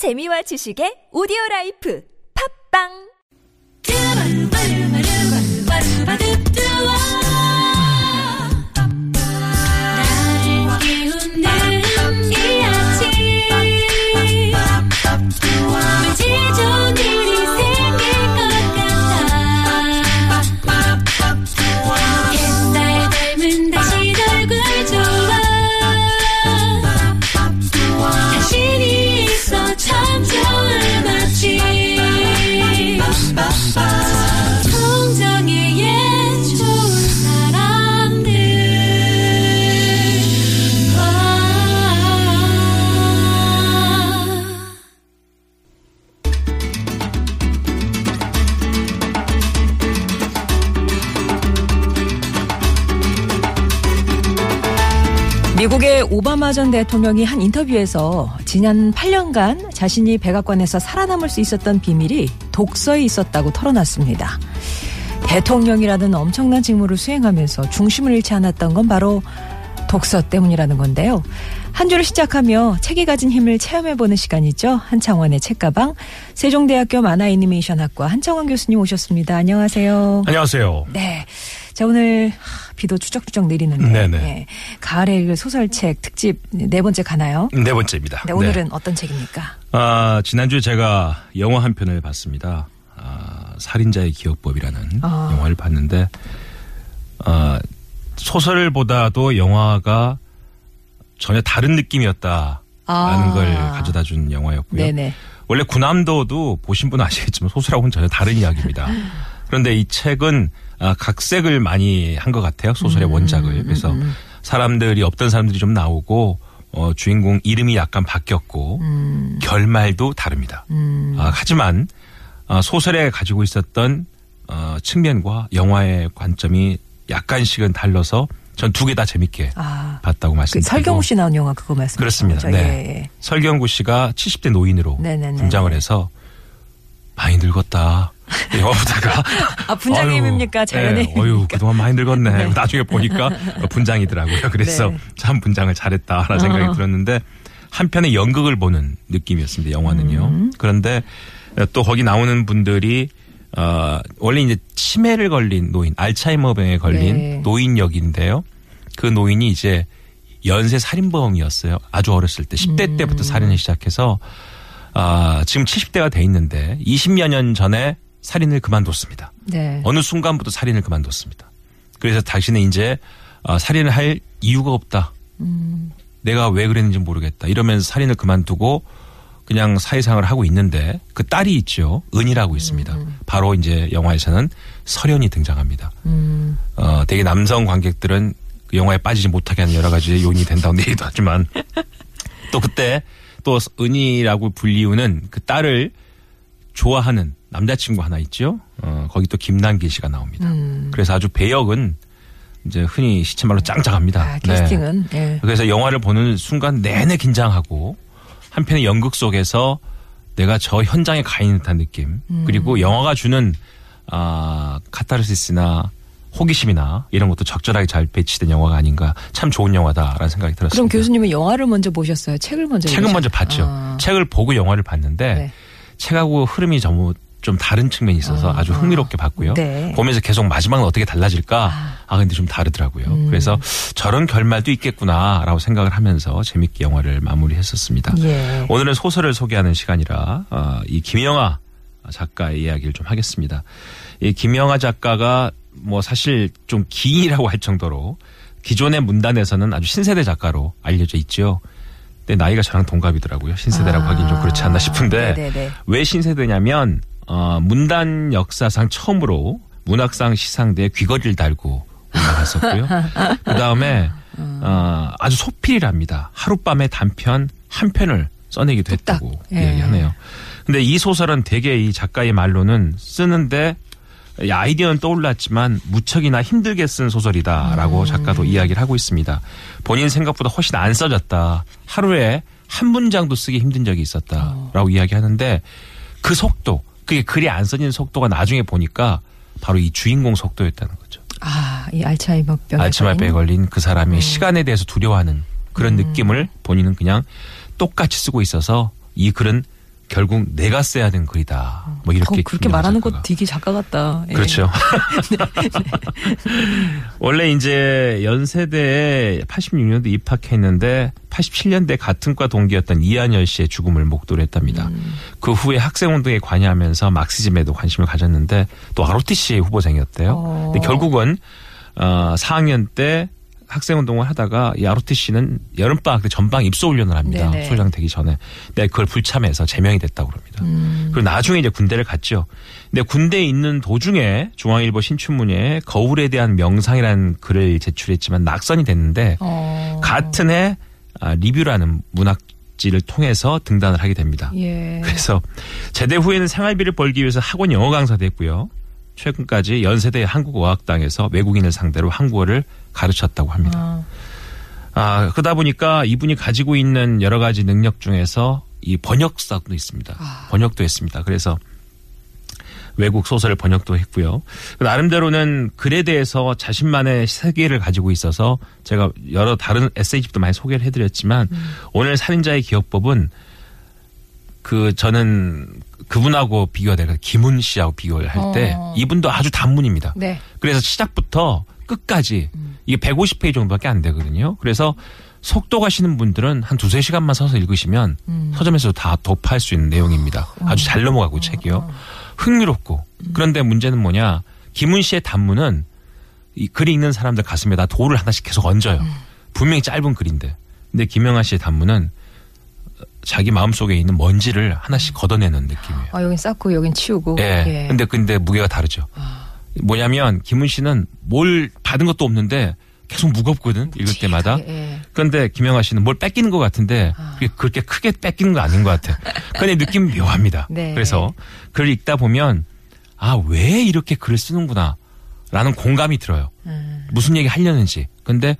재미와 지식의 오디오 라이프. 팝빵 오바마 전 대통령이 한 인터뷰에서 지난 8년간 자신이 백악관에서 살아남을 수 있었던 비밀이 독서에 있었다고 털어놨습니다. 대통령이라는 엄청난 직무를 수행하면서 중심을 잃지 않았던 건 바로 독서 때문이라는 건데요. 한 주를 시작하며 책이 가진 힘을 체험해보는 시간이죠. 한창원의 책가방 세종대학교 만화애니메이션학과 한창원 교수님 오셨습니다. 안녕하세요. 안녕하세요. 네. 자, 오늘 하, 비도 추적추적 내리는데. 예, 가을에 읽을 소설책 특집 네 번째 가나요? 네 번째입니다. 네, 오늘은 어떤 책입니까? 아, 지난주에 제가 영화 한 편을 봤습니다. 아, 살인자의 기억법이라는 아. 영화를 봤는데, 아, 소설보다도 영화가 전혀 다른 느낌이었다라는 아. 걸 가져다 준 영화였고요. 네네. 원래 구남도도 보신 분은 아시겠지만 소설하고는 전혀 다른 이야기입니다. 그런데 이 책은 아, 각색을 많이 한 것 같아요. 소설의 음, 원작을. 그래서 사람들이 없던 사람들이 좀 나오고 어, 주인공 이름이 약간 바뀌었고 음. 결말도 다릅니다. 아, 하지만 아, 소설에 가지고 있었던 어, 측면과 영화의 관점이 약간씩은 달라서 전 두 개 다 재밌게 아. 봤다고 그 말씀드리고 설경우 씨 나온 영화 그거 말씀하시는 그렇습니다. 거죠? 네. 예, 예. 설경구 씨가 70대 노인으로 네네네. 분장을 해서 많이 늙었다. 영화 보다가 아, 분장님입니까? 자연의 네, 어유 그동안 많이 늙었네. 나중에 보니까 분장이더라고요. 그래서 네. 참 분장을 잘했다라는 생각이 어. 들었는데 한편의 연극을 보는 느낌이었습니다. 영화는요. 음. 그런데 또 거기 나오는 분들이 어, 원래 이제 치매를 걸린 노인, 알츠하이머병에 걸린 네. 노인 역인데요. 그 노인이 이제 연쇄 살인범이었어요. 아주 어렸을 때 10대 음. 때부터 살인을 시작해서 아, 지금 70대가 돼 있는데 20여 년 전에 살인을 그만뒀습니다. 네. 어느 순간부터 살인을 그만뒀습니다. 그래서 당신은 이제 어, 살인을 할 이유가 없다. 음. 내가 왜 그랬는지 모르겠다. 이러면서 살인을 그만두고 그냥 사회생활을 하고 있는데 그 딸이 있죠. 은이라고 있습니다. 바로 이제 영화에서는 설현이 등장합니다. 음. 어, 되게 남성 관객들은 그 영화에 빠지지 못하게 하는 여러 가지 요인이 된다고 얘기도 하지만 또 그때 또 은이라고 불리우는 그 딸을 좋아하는 남자친구 하나 있죠. 어, 거기 또 김남길 씨가 나옵니다. 음. 그래서 아주 배역은 이제 흔히 시체 말로 짱짱합니다. 아, 캐스팅은 예. 그래서 영화를 보는 순간 내내 긴장하고 한편의 연극 속에서 내가 저 현장에 가 있는 듯한 느낌 음. 그리고 영화가 주는 아 카타르시스나 호기심이나 이런 것도 적절하게 잘 배치된 영화가 아닌가 참 좋은 영화다라는 생각이 들었습니다. 그럼 교수님은 영화를 먼저 보셨어요? 책을 먼저 책은 읽으셨- 먼저 봤죠. 아. 책을 보고 영화를 봤는데 네. 책하고 흐름이 너무 좀 다른 측면이 있어서 아. 아, 주 흥미롭게 봤고요. 네. 보면서 계속 마지막은 어떻게 달라질까? 아. 아, 근데 좀 다르더라고요. 음. 그래서 저런 결말도 있겠구나라고 생각을 하면서 재밌게 영화를 마무리했었습니다. 예. 오늘은 소설을 소개하는 시간이라 어, 이 김영하 작가의 이야기를 좀 하겠습니다. 이 김영하 작가가 뭐 사실 좀 기인이라고 할 정도로 기존의 문단에서는 아주 신세대 작가로 알려져 있죠. 근데 나이가 저랑 동갑이더라고요. 신세대라고 아. 하긴 좀 그렇지 않나 싶은데 네네네. 왜 신세대냐면 어, 문단 역사상 처음으로 문학상 시상대에 귀걸이를 달고 올라갔었고요. 그 다음에 어, 아주 소필이랍니다. 하룻밤에 단편 한 편을 써내기도. 했다고 예. 이야기하네요. 근데 이 소설은 대개 이 작가의 말로는 쓰는데 이 아이디어는 떠올랐지만 무척이나 힘들게 쓴 소설이다라고 작가도 이야기를 하고 있습니다. 본인 생각보다 훨씬 안 써졌다. 하루에 한 문장도 쓰기 힘든 적이 있었다라고 이야기하는데 그 속도, 그게 글이 안 써지는 속도가 나중에 보니까 바로 이 주인공 속도였다는 거죠. 아, 이 알츠하이머병. 알츠하이머에 걸린 그 사람이 시간에 대해서 두려워하는 그런 느낌을 본인은 그냥 똑같이 쓰고 있어서 이 글은 결국 내가 써야 되는 글이다. 뭐 이렇게 어, 그렇게 말하는 작가가. 거 되게 작가 같다. 예. 그렇죠. 원래 이제 연세대에 86년도 입학했는데 87년대 같은 과 동기였던 이한열 씨의 죽음을 목도로 했답니다. 음. 그 후에 학생 운동에 관여하면서 막시즘에도 관심을 가졌는데 또 ROTC 후보생이었대요. 어. 근데 결국은 어 4학년 때 학생 운동을 하다가 이 ROTC는 여름방학 때 전방 입소 훈련을 합니다. 네네. 소장 되기 전에. 근데 그걸 불참해서 제명이 됐다고 그럽니다. 음. 그리고 나중에 이제 군대를 갔죠. 근데 군대에 있는 도중에 중앙일보 신춘문예에 거울에 대한 명상이라는 글을 제출했지만 낙선이 됐는데 어. 같은 해 아, 리뷰라는 문학 지를 통해서 등단을 하게 됩니다. 예. 그래서 제대 후에는 생활비를 벌기 위해서 학원 영어 강사도 했고요. 최근까지 연세대 한국어학당에서 외국인을 상대로 한국어를 가르쳤다고 합니다. 아, 아, 그러다 보니까 이분이 가지고 있는 여러 가지 능력 중에서 이 번역사도 있습니다. 아. 번역도 했습니다. 그래서 외국 소설을 번역도 했고요. 나름대로는 글에 대해서 자신만의 세계를 가지고 있어서 제가 여러 다른 에세이집도 많이 소개를 해드렸지만 음. 오늘 살인자의 기억법은 그 저는 그분하고 비교가 되가 김훈 씨하고 비교를 할때 어. 이분도 아주 단문입니다. 네. 그래서 시작부터 끝까지 이게 150페이지 정도밖에 안 되거든요. 그래서 속도 가시는 분들은 한 두세 시간만 서서 읽으시면 서점에서 다 독파할 수 있는 내용입니다. 아주 잘 넘어가고 책이요. 흥미롭고. 그런데 문제는 뭐냐. 김훈 씨의 단문은 이 글이 읽는 사람들 가슴에다 돌을 하나씩 계속 얹어요. 분명히 짧은 글인데. 근데 김영하 씨의 단문은 자기 마음 속에 있는 먼지를 하나씩 걷어내는 느낌이에요. 아, 여긴 쌓고 여긴 치우고. 예. 예. 근데 근데 무게가 다르죠. 뭐냐면 김은 씨는 뭘 받은 것도 없는데 계속 무겁거든 읽을 때마다. 예. 그런데 김영하 씨는 뭘 뺏기는 것 같은데 아. 그렇게 크게 뺏기는 거 아닌 것 같아. 근데 느낌이 묘합니다. 네. 그래서 글을 읽다 보면 아 왜 이렇게 글을 쓰는구나라는 공감이 들어요. 음. 무슨 얘기 하려는지. 근데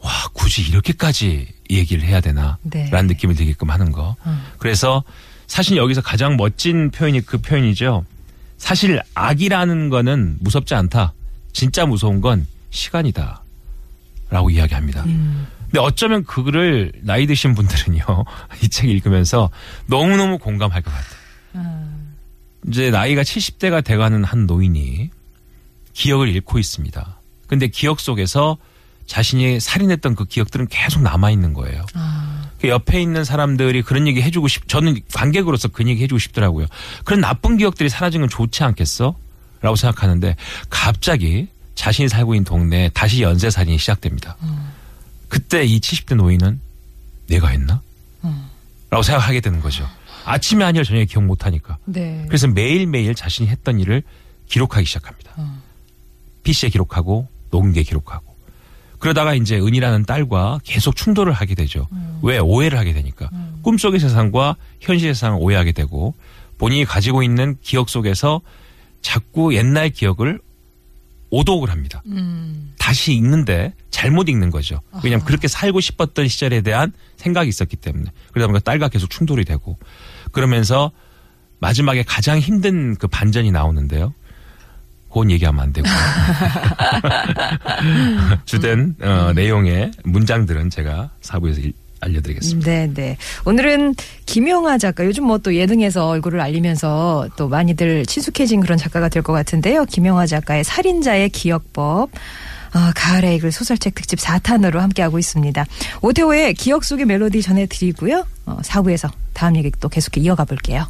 와 굳이 이렇게까지 얘기를 해야 되나? 네. 라는 느낌을 들게끔 하는 거. 음. 그래서 사실 여기서 가장 멋진 표현이 그 표현이죠. 사실 악이라는 거는 무섭지 않다. 진짜 무서운 건 시간이다. 라고 이야기합니다. 음. 근데 어쩌면 그거를 나이 드신 분들은요. 이 책 읽으면서 너무너무 공감할 것 같아요. 음. 이제 나이가 70대가 돼가는 한 노인이 기억을 잃고 있습니다. 근데 기억 속에서 자신이 살인했던 그 기억들은 계속 남아 있는 거예요. 아, 그 옆에 있는 사람들이 그런 얘기 해주고 싶, 저는 관객으로서 그런 얘기 해주고 싶더라고요. 그런 나쁜 기억들이 사라진 건 좋지 않겠어? 라고 생각하는데 갑자기 자신이 살고 있는 동네에 다시 연쇄살인이 시작됩니다. 그때 이 70대 노인은 내가 했나? 라고 생각하게 되는 거죠. 아침에 아니라 저녁에 기억 못하니까. 네. 그래서 매일매일 자신이 했던 일을 기록하기 시작합니다. PC에 기록하고 녹음기에 기록하고. 그러다가 이제 은이라는 딸과 계속 충돌을 하게 되죠. 왜? 오해를 하게 되니까. 꿈속의 세상과 현실 세상을 오해하게 되고 본인이 가지고 있는 기억 속에서 자꾸 옛날 기억을 오독을 합니다. 음. 다시 읽는데 잘못 읽는 거죠. 왜냐하면 그렇게 살고 싶었던 시절에 대한 생각이 있었기 때문에. 그러다 보니까 딸과 계속 충돌이 되고 그러면서 마지막에 가장 힘든 그 반전이 나오는데요. 그건 얘기하면 안 되고. 주된 어, 내용의 문장들은 제가 사부에서 일- 알려드리겠습니다. 네, 네. 오늘은 김영하 작가, 요즘 뭐 또 예능에서 얼굴을 알리면서 또 많이들 친숙해진 그런 작가가 될 것 같은데요. 김영하 작가의 살인자의 기억법. 아, 가을의 이글 소설책 특집 4탄으로 함께하고 있습니다. 오태호의 기억 속의 멜로디 전해드리고요. 어, 4부에서 다음 얘기 또 계속해 이어가 볼게요.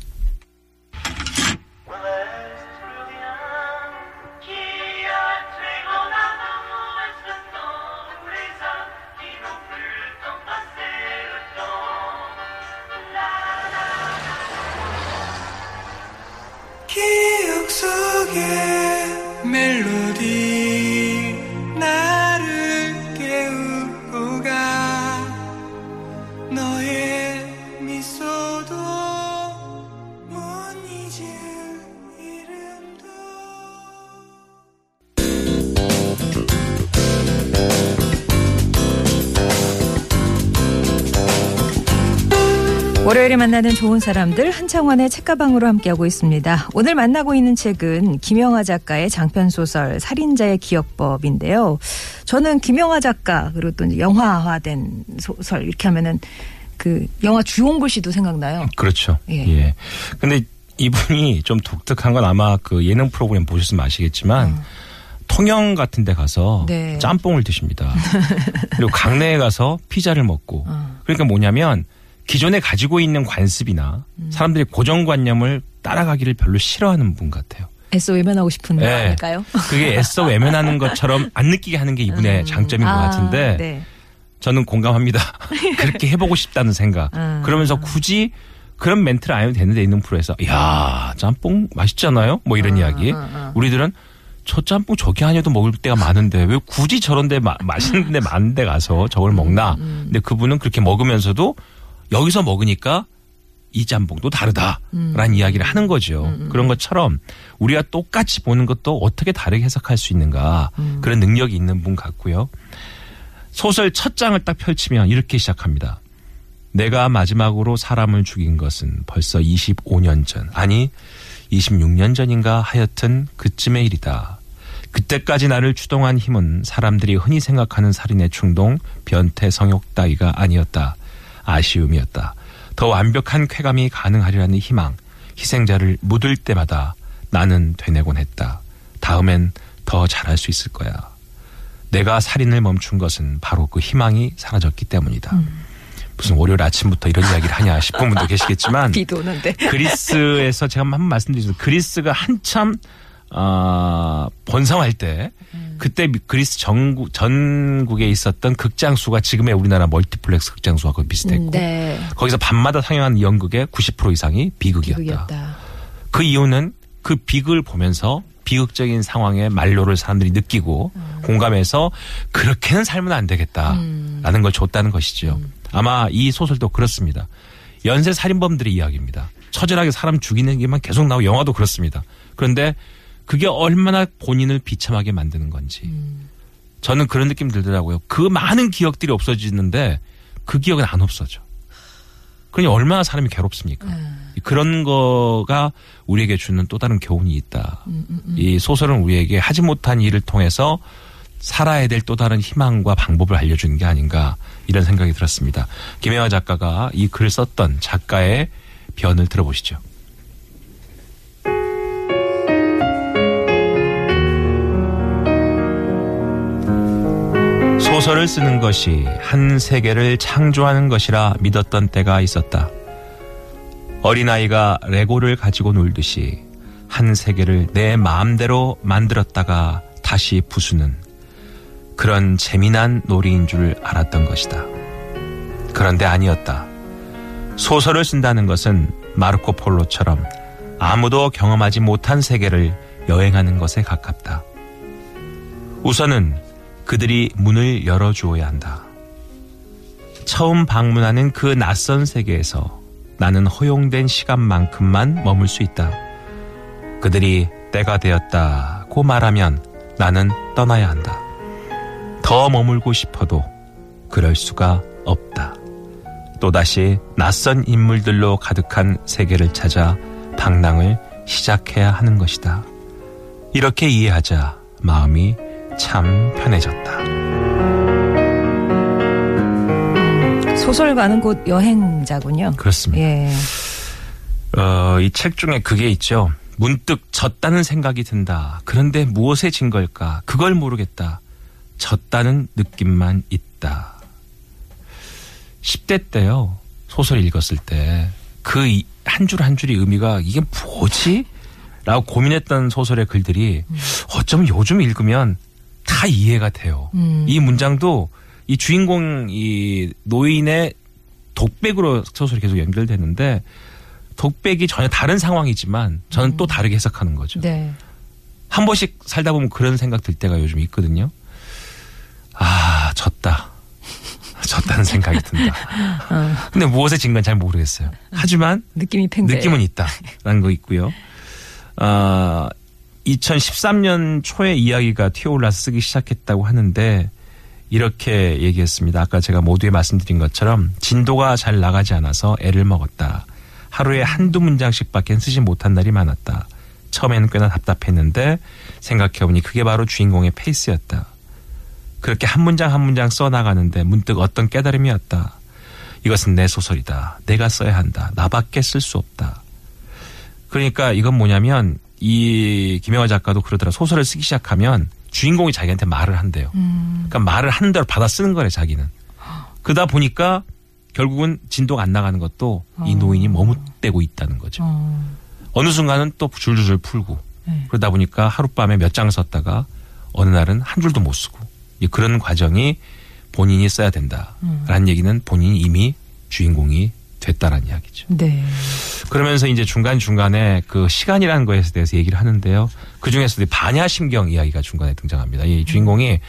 월요일에 만나는 좋은 사람들 한창원의 책가방으로 함께하고 있습니다. 오늘 만나고 있는 책은 김영하 작가의 장편 소설 살인자의 기억법인데요. 저는 김영하 작가 그리고 또 영화화된 소설 이렇게 하면은 그그 영화 주홍글 씨도 생각나요. 그렇죠. 예. 예. 근데 이분이 좀 독특한 건 아마 그 예능 프로그램 보셨으면 아시겠지만 통영 같은 데 가서 음. 네. 짬뽕을 드십니다. 그리고 강내에 가서 피자를 먹고. 어. 그러니까 뭐냐면 기존에 가지고 있는 관습이나 음. 사람들이 고정관념을 따라가기를 별로 싫어하는 분 같아요. 애써 외면하고 싶은 거 네. 아닐까요? 그게 애써 외면하는 것처럼 안 느끼게 하는 게 이분의 장점인 것 아, 같은데 네. 저는 공감합니다. 그렇게 해보고 싶다는 생각. 아. 그러면서 굳이 그런 멘트를 안 해도 되는데 있는 프로에서 야 짬뽕 맛있잖아요. 뭐 이런 이야기. 아, 우리들은 저 짬뽕 저기 아니어도 먹을 때가 많은데 왜 굳이 저런데 마- 맛있는데 많은데 가서 저걸 음, 먹나? 근데 그분은 그렇게 먹으면서도 여기서 먹으니까 이 짬뽕도 다르다라는 이야기를 하는 거죠. 그런 것처럼 우리가 똑같이 보는 것도 어떻게 다르게 해석할 수 있는가 그런 능력이 있는 분 같고요. 소설 첫 장을 딱 펼치면 이렇게 시작합니다. 내가 마지막으로 사람을 죽인 것은 벌써 25년 전, 아니 26년 전인가 하여튼 그쯤의 일이다. 그때까지 나를 추동한 힘은 사람들이 흔히 생각하는 살인의 충동, 변태, 성욕 따위가 아니었다. 아쉬움이었다. 더 완벽한 쾌감이 가능하리라는 희망, 희생자를 묻을 때마다 나는 되뇌곤 했다. 다음엔 더 잘할 수 있을 거야. 내가 살인을 멈춘 것은 바로 그 희망이 사라졌기 때문이다. 무슨 월요일 아침부터 이런 이야기를 하냐 싶은 분도 계시겠지만. 그리스에서 제가 한번 말씀드리죠. 그리스가 한참 어, 번성할 때 그때 미- 그리스 전국 전국에 있었던 극장 수가 지금의 우리나라 멀티플렉스 극장 수와 거의 비슷했고 네. 거기서 밤마다 상영하는 연극의 90% 이상이 비극이었다. 비극이었다. 그 이유는 그 비극을 보면서 비극적인 상황의 말로를 사람들이 느끼고 공감해서 그렇게는 살면 안 되겠다라는 걸 줬다는 것이죠. 아마 이 소설도 그렇습니다. 연쇄 살인범들의 이야기입니다. 처절하게 사람 죽이는 게만 계속 나오고 영화도 그렇습니다. 그런데 그게 얼마나 본인을 비참하게 만드는 건지 저는 그런 느낌 들더라고요. 그 많은 기억들이 없어지는데 그 기억은 안 없어져. 그러니 얼마나 사람이 괴롭습니까? 그런 거가 우리에게 주는 또 다른 교훈이 있다. 이 소설은 우리에게 하지 못한 일을 통해서 살아야 될 또 다른 희망과 방법을 알려주는 게 아닌가 이런 생각이 들었습니다. 김혜화 작가가 이 글을 썼던 작가의 변을 들어보시죠. 소설을 쓰는 것이 한 세계를 창조하는 것이라 믿었던 때가 있었다. 어린아이가 레고를 가지고 놀듯이 한 세계를 내 마음대로 만들었다가 다시 부수는 그런 재미난 놀이인 줄 알았던 것이다. 그런데 아니었다. 소설을 쓴다는 것은 마르코 폴로처럼 아무도 경험하지 못한 세계를 여행하는 것에 가깝다. 우선은 그들이 문을 열어주어야 한다. 처음 방문하는 그 낯선 세계에서 나는 허용된 시간만큼만 머물 수 있다. 그들이 때가 되었다고 말하면 나는 떠나야 한다. 더 머물고 싶어도 그럴 수가 없다. 또다시 낯선 인물들로 가득한 세계를 찾아 방랑을 시작해야 하는 것이다. 이렇게 이해하자 마음이 참 편해졌다. 소설 가는 곳 여행자군요. 그렇습니다. 예. 어, 이 책 중에 그게 있죠. 문득 졌다는 생각이 든다. 그런데 무엇에 진 걸까? 그걸 모르겠다. 졌다는 느낌만 있다. 10대 때요. 소설 읽었을 때 그 한 줄 한 줄이 의미가 이게 뭐지? 라고 고민했던 소설의 글들이 어쩌면 요즘 읽으면 다 이해가 돼요. 이 문장도 이 주인공 이 노인의 독백으로 소설이 계속 연결되는데 독백이 전혀 다른 상황이지만 저는 또 다르게 해석하는 거죠. 네. 한 번씩 살다 보면 그런 생각 들 때가 요즘 있거든요. 아, 졌다. 졌다는 생각이 든다. 근데 무엇에 진 건 잘 모르겠어요. 하지만 느낌이 팽배. 느낌은 있다라는 거 있고요. 아, 2013년 초에 이야기가 튀어올라서 쓰기 시작했다고 하는데 이렇게 얘기했습니다. 아까 제가 모두에 말씀드린 것처럼 진도가 잘 나가지 않아서 애를 먹었다. 하루에 한두 문장씩밖에 쓰지 못한 날이 많았다. 처음에는 꽤나 답답했는데 생각해보니 그게 바로 주인공의 페이스였다. 그렇게 한 문장 한 문장 써 나가는데 문득 어떤 깨달음이 왔다. 이것은 내 소설이다. 내가 써야 한다. 나밖에 쓸 수 없다. 그러니까 이건 뭐냐면 이 김영하 작가도 그러더라. 소설을 쓰기 시작하면 주인공이 자기한테 말을 한대요. 그러니까 말을 하는 대로 받아 쓰는 거래 자기는. 그러다 보니까 결국은 진도가 안 나가는 것도 이 노인이 머뭇대고 있다는 거죠. 어. 어느 순간은 또 줄줄줄 풀고 네. 그러다 보니까 하룻밤에 몇 장 썼다가 어느 날은 한 줄도 못 쓰고 이 그런 과정이 본인이 써야 된다라는 얘기는 본인이 이미 주인공이 됐다라는 이야기죠. 네. 그러면서 이제 중간 중간에 그 시간이라는 거에 대해서 얘기를 하는데요. 그 중에서도 이 반야심경 이야기가 중간에 등장합니다. 이 주인공이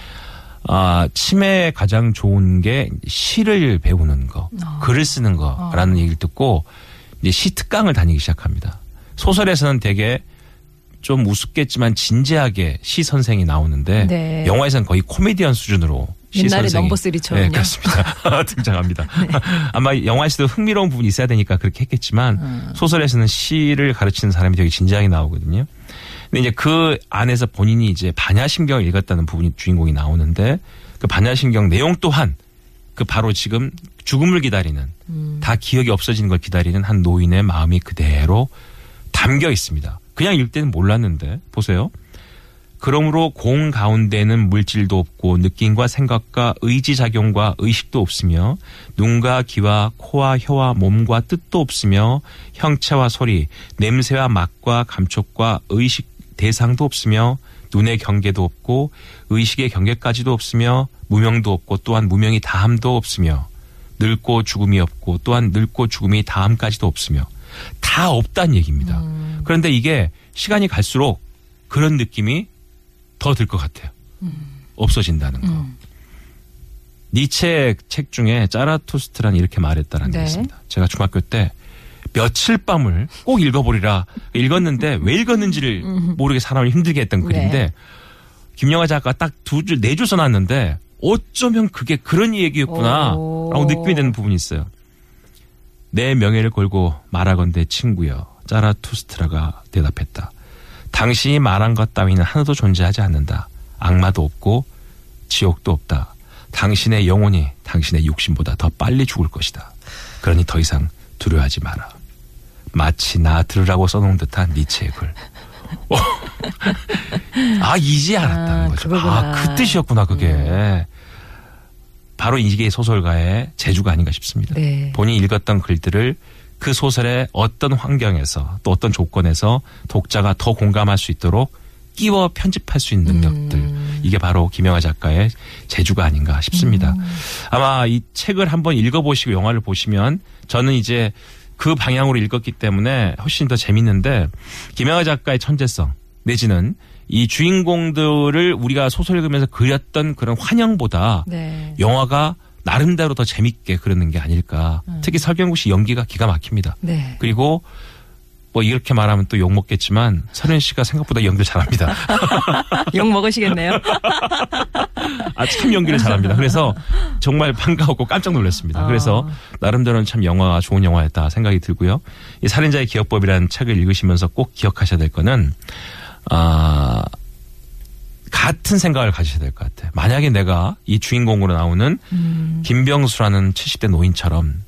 아 치매에 가장 좋은 게 시를 배우는 거, 글을 쓰는 거라는 얘기를 듣고 이제 시 특강을 다니기 시작합니다. 소설에서는 되게 좀 우습겠지만 진지하게 시 선생이 나오는데 네. 영화에서는 거의 코미디언 수준으로 시 옛날에 넘버 쓰리처럼요. 네, 그렇습니다. 등장합니다. 아마 영화에서도 흥미로운 부분이 있어야 되니까 그렇게 했겠지만 소설에서는 시를 가르치는 사람이 되게 진지하게 나오거든요. 근데 이제 그 안에서 본인이 이제 반야심경을 읽었다는 부분이 주인공이 나오는데 그 반야심경 내용 또한 그 바로 지금 죽음을 기다리는 다 기억이 없어지는 걸 기다리는 한 노인의 마음이 그대로 담겨 있습니다. 그냥 읽을 때는 몰랐는데 보세요. 그러므로 공 가운데는 물질도 없고 느낌과 생각과 의지 작용과 의식도 없으며 눈과 귀와 코와 혀와 몸과 뜻도 없으며 형체와 소리, 냄새와 맛과 감촉과 의식 대상도 없으며 눈의 경계도 없고 의식의 경계까지도 없으며 무명도 없고 또한 무명이 다함도 없으며 늙고 죽음이 없고 또한 늙고 죽음이 다함까지도 없으며 다 없다는 얘기입니다. 그런데 이게 시간이 갈수록 그런 느낌이 더 들 것 같아요. 없어진다는 거. 니체 책 중에 짜라투스트란 이렇게 말했다는 게 네. 있습니다. 제가 중학교 때 며칠 밤을 꼭 읽어보리라 읽었는데 왜 읽었는지를 모르게 사람을 힘들게 했던 글인데 네. 김영하 작가 딱두 줄, 네 줄 써놨는데 어쩌면 그게 그런 얘기였구나 오. 라고 느낌이 되는 부분이 있어요. 내 명예를 걸고 말하건대 친구여 짜라투스트라가 대답했다. 당신이 말한 것 따위는 하나도 존재하지 않는다. 악마도 없고 지옥도 없다. 당신의 영혼이 당신의 육신보다 더 빨리 죽을 것이다. 그러니 더 이상 두려워하지 마라. 마치 나 들으라고 써놓은 듯한 니체의 글. 어. 아 이제 알았다는 아, 거죠. 그거구나. 아 그 뜻이었구나 그게. 바로 이게 소설가의 재주가 아닌가 싶습니다. 네. 본인이 읽었던 글들을 그 소설의 어떤 환경에서 또 어떤 조건에서 독자가 더 공감할 수 있도록 끼워 편집할 수 있는 능력들. 음. 이게 바로 김영하 작가의 재주가 아닌가 싶습니다. 음. 아마 이 책을 한번 읽어보시고 영화를 보시면 저는 이제 그 방향으로 읽었기 때문에 훨씬 더 재밌는데 김영하 작가의 천재성 내지는 이 주인공들을 우리가 소설 읽으면서 그렸던 그런 환영보다 네. 영화가 나름대로 더 재밌게 그리는 게 아닐까. 특히 설경구 씨 연기가 기가 막힙니다. 네. 그리고 뭐 이렇게 말하면 또 욕 먹겠지만 설현 씨가 생각보다 연기를 잘합니다. 욕 먹으시겠네요. 아, 참 연기를 잘합니다. 그래서 정말 반가웠고 깜짝 놀랐습니다. 아. 그래서 나름대로는 참 영화가 좋은 영화였다 생각이 들고요. 이 살인자의 기억법이라는 책을 읽으시면서 꼭 기억하셔야 될 거는 아 같은 생각을 가지셔야 될 것 같아요. 만약에 내가 이 주인공으로 나오는 김병수라는 70대 노인처럼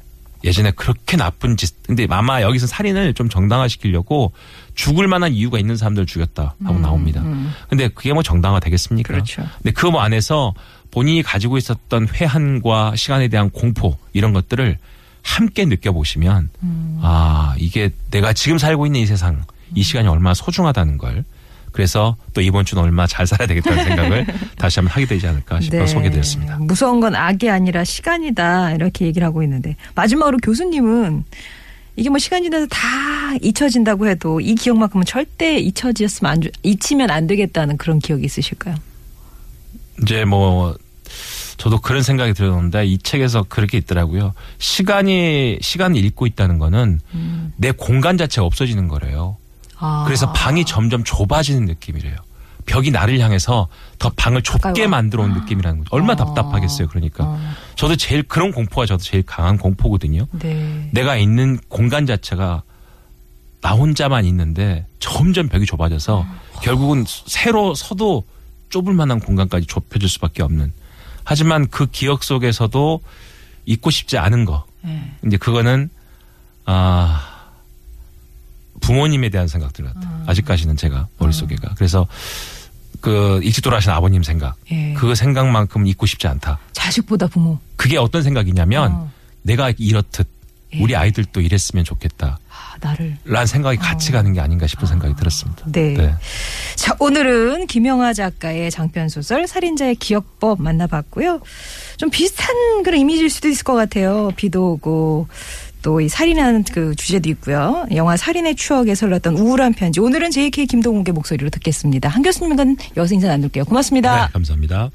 예전에 그렇게 나쁜 짓, 근데 아마 여기서 살인을 좀 정당화시키려고 죽을 만한 이유가 있는 사람들을 죽였다 하고 나옵니다. 근데 그게 뭐 정당화 되겠습니까? 그렇죠. 근데 그 안에서 본인이 가지고 있었던 회한과 시간에 대한 공포 이런 것들을 함께 느껴보시면 아 이게 내가 지금 살고 있는 이 세상 이 시간이 얼마나 소중하다는 걸 그래서 또 이번 주는 얼마나 잘 살아야 되겠다는 생각을 다시 한번 하게 되지 않을까 싶어 네. 소개드렸습니다. 무서운 건 악이 아니라 시간이다. 이렇게 얘기를 하고 있는데. 마지막으로 교수님은 이게 뭐 시간이 지나서 다 잊혀진다고 해도 이 기억만큼은 절대 잊혀졌으면 안, 주- 잊히면 안 되겠다는 그런 기억이 있으실까요? 이제 뭐 저도 그런 생각이 들었는데 이 책에서 그렇게 있더라고요. 시간이 시간을 읽고 있다는 거는 내 공간 자체가 없어지는 거래요. 아. 그래서 방이 점점 좁아지는 느낌이래요. 벽이 나를 향해서 더 방을 좁게. 만들어 온 느낌이라는 거죠. 얼마나 아. 답답하겠어요. 그러니까 어. 저도 제일 그런 공포가 저도 제일 강한 공포거든요. 네. 내가 있는 공간 자체가 나 혼자만 있는데 점점 벽이 좁아져서 결국은 새로 서도 좁을 만한 공간까지 좁혀질 수밖에 없는. 하지만 그 기억 속에서도 잊고 싶지 않은 거 네. 이제 그거는 아 부모님에 대한 생각들 같아요. 아직까지는 제가 머릿속에가. 그래서 그 일찍 돌아가신 아버님 생각. 예. 그 생각만큼 잊고 싶지 않다. 자식보다 부모. 그게 어떤 생각이냐면 어. 내가 이렇듯 예. 우리 아이들도 이랬으면 좋겠다. 아, 나를. 라는 생각이 같이 가는 게 아닌가 싶은 생각이 들었습니다. 네. 자, 오늘은 김영하 작가의 장편 소설 살인자의 기억법 만나봤고요. 좀 비슷한 그런 이미지일 수도 있을 것 같아요. 비도 오고 또 이 살인하는 그 주제도 있고요. 영화 살인의 추억에 설렀던 우울한 편지. 오늘은 JK 김동욱의 목소리로 듣겠습니다. 한 교수님과는 여기서 인사 나눌게요. 고맙습니다. 네, 감사합니다.